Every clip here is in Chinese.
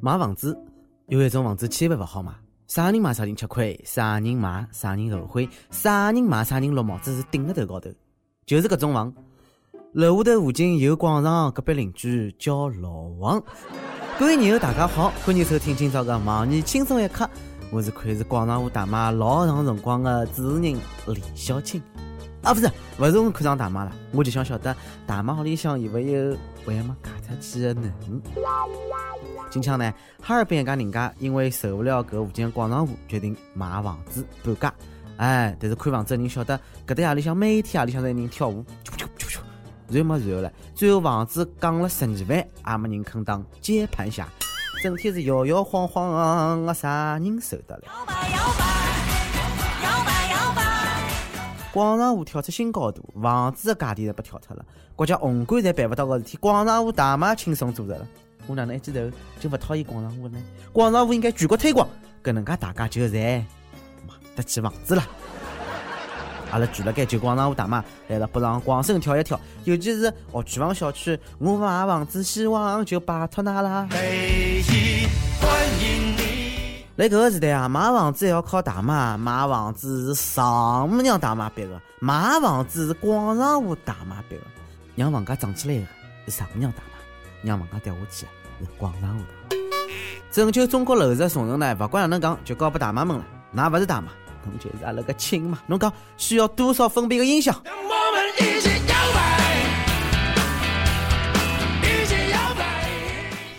买房子有一种房子千万勿好买，啥人买啥人吃亏，啥人买啥人后悔，啥人买啥人落帽子是顶在头高头，就是搿种房。楼下头附近有广场，隔壁邻居叫老王。各位朋友大家好，欢迎收听今朝个忙你轻松一刻，我是看是广场舞大妈老长辰光的主持人李小青。啊，不是，勿是我看上大妈了，我就想晓得大妈屋里向有没有还没嫁出去的囡。今腔呢，哈尔滨一家人家因为受不了搿附近的广场舞，决定买房子搬家。哎，但是看房子的人晓得，搿搭夜里向每天夜里向侪有人跳舞，啾啾啾啾，然后没然后了，最后房子降了十二万，也没人肯当接盘侠，整天是摇摇晃晃，我啥人受得了？广场舞跳出新高度，房子的价钿侪被跳脱了，国家宏观侪办勿到个事体，广场舞大妈轻松做着了。我哪能一记头就勿讨厌广场舞呢？广场舞应该全国推广，搿能介大家就侪买得起房子了。阿拉住辣盖旧广场舞大妈来了，北上广深跳一跳，尤其是学区房小区，我买房子希望就拜托㑚啦。在搿个时代啊，买房子还要靠大妈，买房子是丈母娘大妈逼的，买房子是广场舞大妈逼的，让房价涨起来的是丈母娘大妈，让房价掉下去是广场舞。拯救中国楼市重任呢，勿管哪能讲，就交拨大妈们了。那勿是大妈，侬就是阿拉个亲嘛。侬讲需要多少分贝个音响？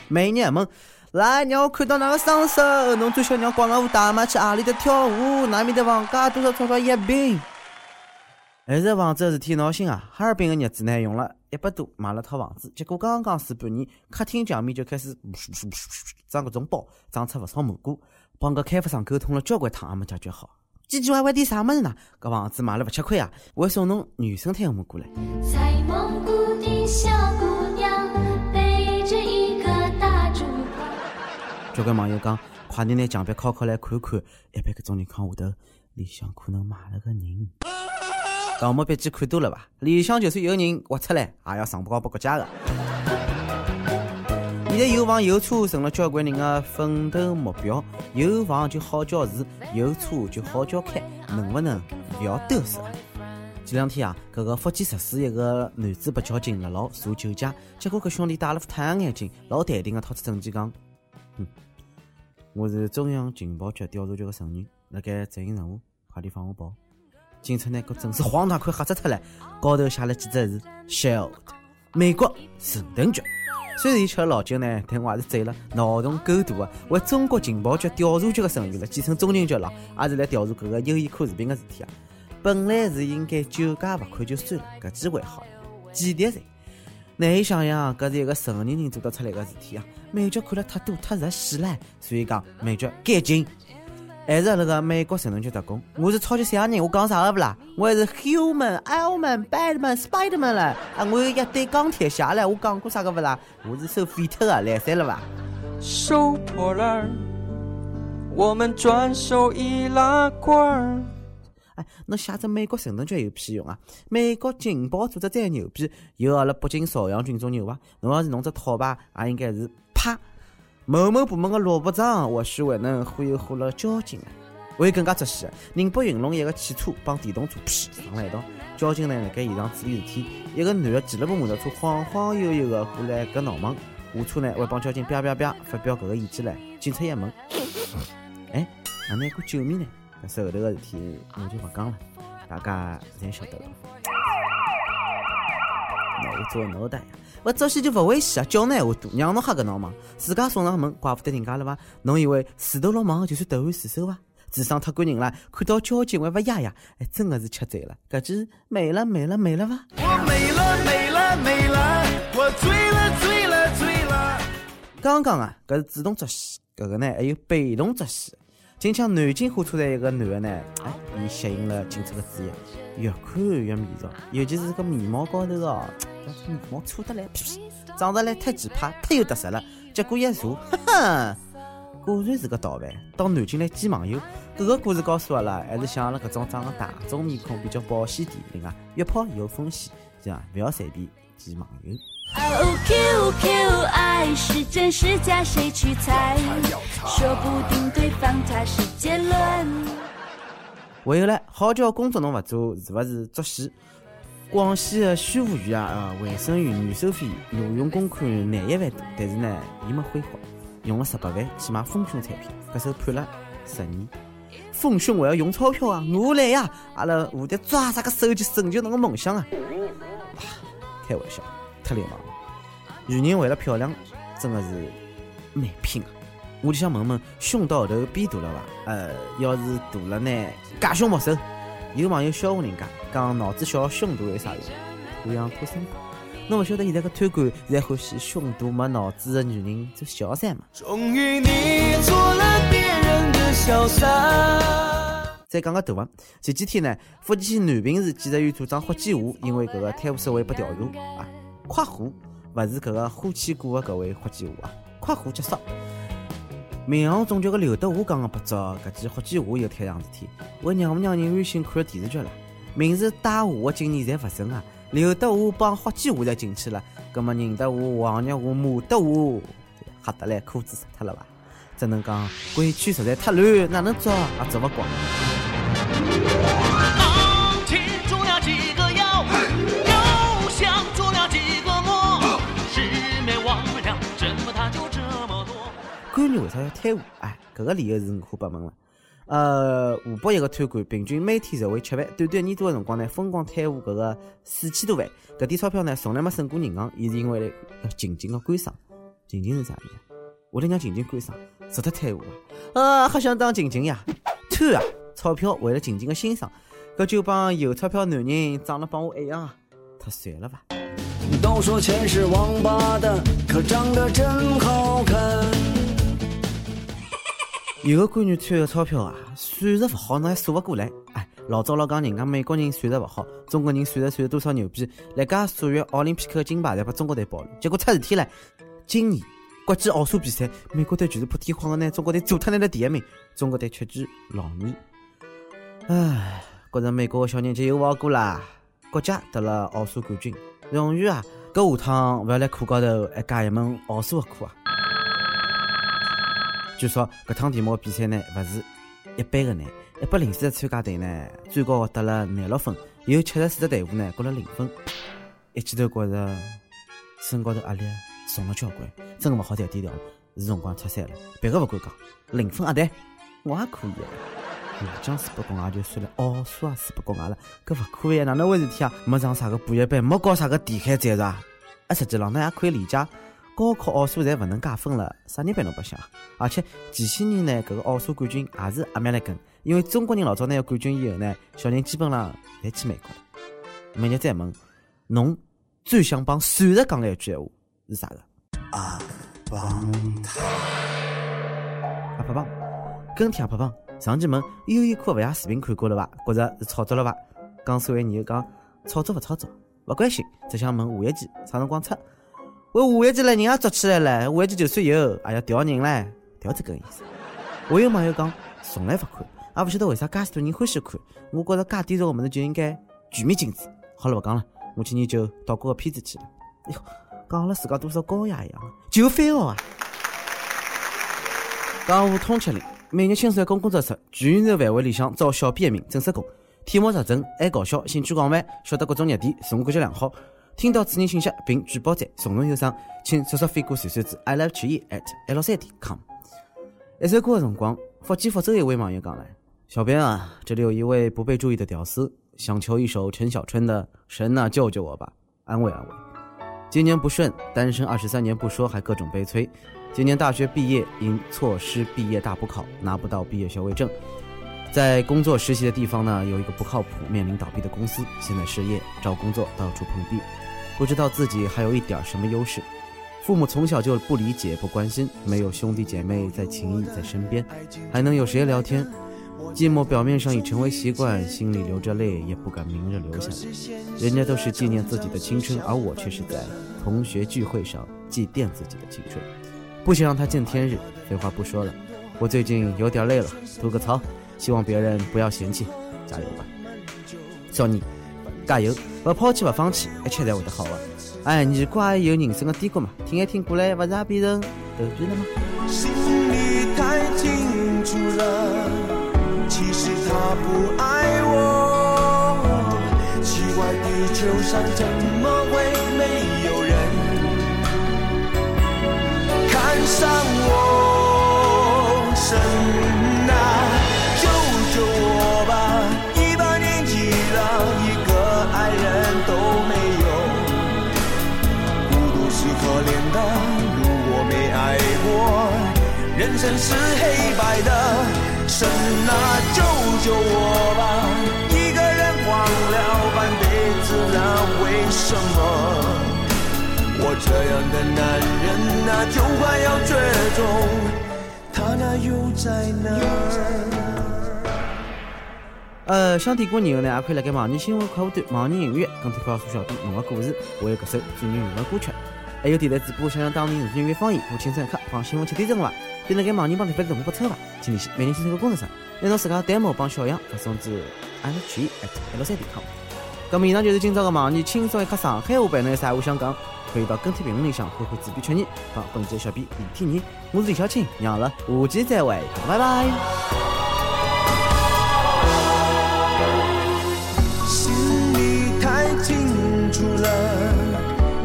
美女们。来，让我看到那个双手。侬最想让广场舞大妈去阿里搭跳舞？那面的房价多少钞票一平？还是房子的事体闹心啊！哈尔滨的日子呢，用了一百多买了套房子，结果刚刚住半年，客厅墙面就开始长各种包，长出不少蘑菇。帮个开发商沟通了交关趟，也没解决好。唧唧歪歪点啥么子呢？搿房子买了勿吃亏啊！我送侬原生态的蘑菇来。交关网友讲，快点拿墙壁敲敲来看看，一般搿种情况下头，里向可能埋了个人。盗墓笔记看多了吧？里向就算有人挖出来，也要上报给国家的。现在有房有车成了交关人的奋斗目标，有房就好叫事，有车就好叫开，能不能不要嘚瑟？前两天啊，搿个福建石狮一个男子被交警，辣牢查酒驾，结果搿兄弟戴了副太阳眼镜，老淡定的掏出证件讲。嗯，我是中央情报局调查局的成员，辣盖执行任务，快点放我跑！警察呢，搿真是荒唐快吓死脱了，高头写了几只字：Shield，美国神盾局。虽然伊吃了老酒呢，但我还是醉了，脑洞够大啊！为中国情报局调查局的成员了，简称中情局了，也是来调查搿个优衣库视频的事体啊。本来是应该酒驾罚款就算了，搿机会好了，几滴噻！难以想象，搿是一个成年人做得出来的事体啊！美剧看了太多太入戏了，所以讲美剧改进。还是那个美国神盾局特工，我是超级赛亚人，我讲啥个不啦？我还是 Human、Ironman、Batman、Spiderman 了啊！我有一堆钢铁侠了，我讲过啥个不啦？我是收废特的，来塞了吧？收破烂，我们转手易拉罐。哎，侬写只美国神盾局有屁用啊？美国情报组织再牛逼，有阿拉北京朝阳群众牛伐？侬要是弄只套牌，也应该是啪。某某部门的罗部长，或许还能忽悠忽了交警啊。会更加出戏，宁波云龙一个汽车帮电动车屁撞了一道，交警呢辣盖现场处理事体，一个男的骑了部摩托车晃晃悠悠的过来搿闹忙，下车呢还帮交警啪啪啪发表搿个意见唻。警察一问，哎，哪能一个救命呢？是后头个事体，我就勿讲了，大家侪晓得了。我做脑袋呀，我做戏就勿会戏啊，叫侬闲话多，让侬瞎搿闹忙，自家送上门，怪不得人家了伐？侬以为自投罗网就算投案自首伐？智商太过人了，看到交警还勿压压，哎，真的是吃醉了，搿记美了美了美了伐？我美了美了美了，我醉了醉了醉了。刚刚啊，搿是主动作戏，搿个呢还有被动作戏。近腔南京火车站一个男的呢，哎，伊吸引了警察的注意，越看越迷着，尤其是个眉毛高头哦，这眉毛粗得来，长得来太奇葩，太有特色了。结果一查，哈哈，果然是个盗犯，到南京来见网友。搿个故事告诉阿拉，还是像阿拉搿种长得大众面孔比较保险点，另外约炮有风险，是吧？勿要随便见网友。是真是假，谁去猜？说不定对方他是结论。还有嘞，好叫工作侬勿做，是勿是作戏？广西的宣武县啊，呃，卫生院女收费挪用公款廿一万多，但是呢，伊没挥霍，用了十八万去买丰胸产品，搿手判了十年。丰胸还要用钞票啊，我来呀！阿拉蝴蝶抓啥个手去成就侬个梦想啊！开玩笑，太流氓了。女人为了漂亮，真的是难拼啊！我就想问问，胸到后头变大了伐？呃，要是大了呢，假胸莫收。有网友笑话人家，讲脑子小胸大有啥用？图样图身高。侬勿晓得现在个贪官侪欢喜胸大没脑子的女人做小三嘛？终于你做了别人的小三。再讲个大啊！前几天呢，福建南平市检察院组长霍建华因为搿个贪污受贿被调查啊，快活勿是搿个火气过的搿位霍建华啊，快活结束。民航总局个刘德华讲个不早，搿记霍建华又摊上事体，我让勿让人安心看电视剧了？名字带华的今年侪勿顺啊！刘德华帮霍建华侪进去了，葛末宁德华、王日华、马德华吓得来裤子湿脱了伐？只能讲规矩实在太乱，哪能抓也抓勿光。官员为啥要贪污？哎，搿个理由是五花八门了。呃，湖北一个贪官平均每天受贿七万，短短一年多的辰光呢，疯狂贪污搿个四千多万。搿点钞票呢，从来没送过银行，伊是因为要静静的官商。静静是啥意思？为了让静静官商，值得贪污啊！呃，还想当静静呀，贪啊！钞票为了静静的欣赏，搿就帮有钞票男人长得帮我一样啊，太帅了吧！都说钱是王八蛋，可长得真好看。有个官员贪个钞票啊，算术勿好，侬还数勿过来。哎，老早老讲人家美国人算术勿好，中国人算着算着多少牛逼，来家数学奥林匹克金牌侪拨中国队保了。结果出事体了，今年国际奥数比赛，美国队就是破天荒个拿中国队做脱拿了第一名，中国队屈居老二。唉，觉着美国个小人节又勿好过啦，国家得了奥数冠军，荣誉啊！搿下趟勿要来课高头还加一门奥数个课啊！据说搿趟题目比赛呢，勿是一般个难，一百零四个参加队呢，最高获得了廿六分，有七十四只队伍呢，获了零分。一记头觉着身高头压力重了交关，真个勿好再低调了，是辰光出山了。别个勿敢讲，零分阿蛋，我也可以个。麻将输不过也就算了，奥数也输不过俺了，搿勿可以！哪能回事体啊？没上啥个补习班，没搞啥个地海战术啊！啊，实际浪呢也可以理解，高考奥数侪勿能加分了，啥人陪侬白相？而且前些年呢，搿个奥数冠军也是阿美来跟，因为中国人老早拿个冠军以后呢，小人基本上侪去美国了。明日再问，侬最想帮算术讲个一句闲话是啥个？阿邦，阿拍棒，跟帖阿拍棒。上期问优衣库勿夜视频看过了伐？觉着是炒作了伐？讲所谓人又讲炒作勿炒作，勿关心，只想问下一季啥辰光出？喂，下一季了，人也抓起来了，下一季就算有，也要调人唻，调这个意思。我有网友讲从来勿看，也勿晓得为啥介许多人欢喜看。我觉着介低俗个物事就应该全面禁止。好了，勿讲了，我去研究岛国个片子去了。哎哟，讲了自家多少高雅一样，就翻号啊！江湖通缉令。每日轻松工工作室，全宇宙范围里向招小编一名，正式工。题目实诚，爱搞笑，兴趣广泛，晓得各种热点，自我感觉良好。听到此人信息并举报者，从容有赏，请速速飞过传传至 i love 曲艺 at l 三点 com。一首歌的辰光，福建福州一位网友讲了：“小编啊，这里有一位不被注意的屌丝，想求一首陈小春的《神啊救救我吧》，安慰安慰。今年不顺，单身二十三年不说，还各种悲催。”今年大学毕业，因错失毕业大补考，拿不到毕业学位证。在工作实习的地方呢，有一个不靠谱、面临倒闭的公司，现在失业，找工作到处碰壁，不知道自己还有一点什么优势。父母从小就不理解、不关心，没有兄弟姐妹在情谊在身边，还能有谁聊天？寂寞表面上已成为习惯，心里流着泪，也不敢明着流下来。人家都是纪念自己的青春，而我却是在同学聚会上祭奠自己的青春。不想让他见天日。废话不说了，我最近有点累了，吐个槽，希望别人不要嫌弃，加油吧，少年，加油！不抛弃，不放弃，一切才会得好啊！哎，你怪有人生的低谷嘛，听一听过来，不是也变成逗比了吗？心里太清楚了，其实他不爱我。奇怪，地球上怎么会没有人看上我？人生是黑白的。神啊，救救我吧！一个人荒了半辈子了，为什么？我这样的男人啊，就快要绝种，他那又在哪儿？呃，想点歌以后呢，也可以来盖网易新闻客户端、网易音乐跟帖告诉小编侬的故事，为搿首最热门的歌曲。还有电台主播想让当地人粤方言播轻松一刻，帮新闻七点钟伐？点辣盖网易帮特别动画不抽伐？请联系每人新闻工作室，拿侬自家 demo 帮小样发送至 i g at l 三点 com。咁么以上就是今朝的网易轻松一刻上海话版，侬有啥话想讲？可以到跟帖评论里向回馈主编确认，帮本期的小编李天然，我是李小青，让阿拉下期再会，拜拜。心里太清楚了，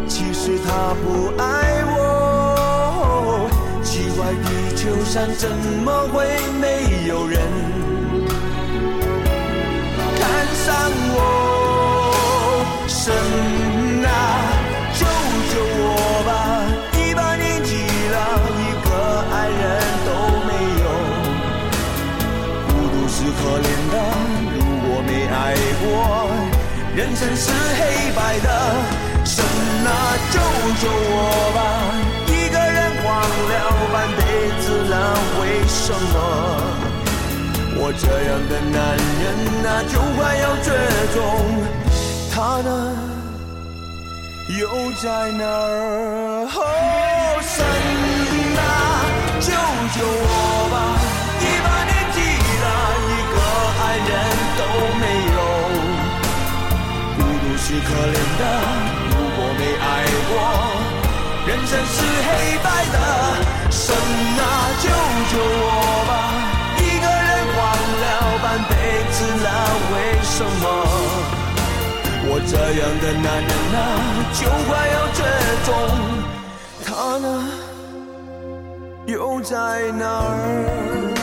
其实他不爱山怎么会没有人看上我？神啊，救救我吧！一把年纪了，一个爱人都没有。孤独是可怜的，如果没爱过，人生是黑白的。神啊，救救我吧！什么？我这样的男人啊，就快要绝种，他呢？又在哪儿？哦，神啊，救救我吧！一把年纪了，一个爱人都没有，孤独是可怜的。如果没爱过，人生是黑白的。神啊，救救我吧！一个人晃了半辈子了，为什么？我这样的男人啊，就快要绝种，他呢，又在哪儿？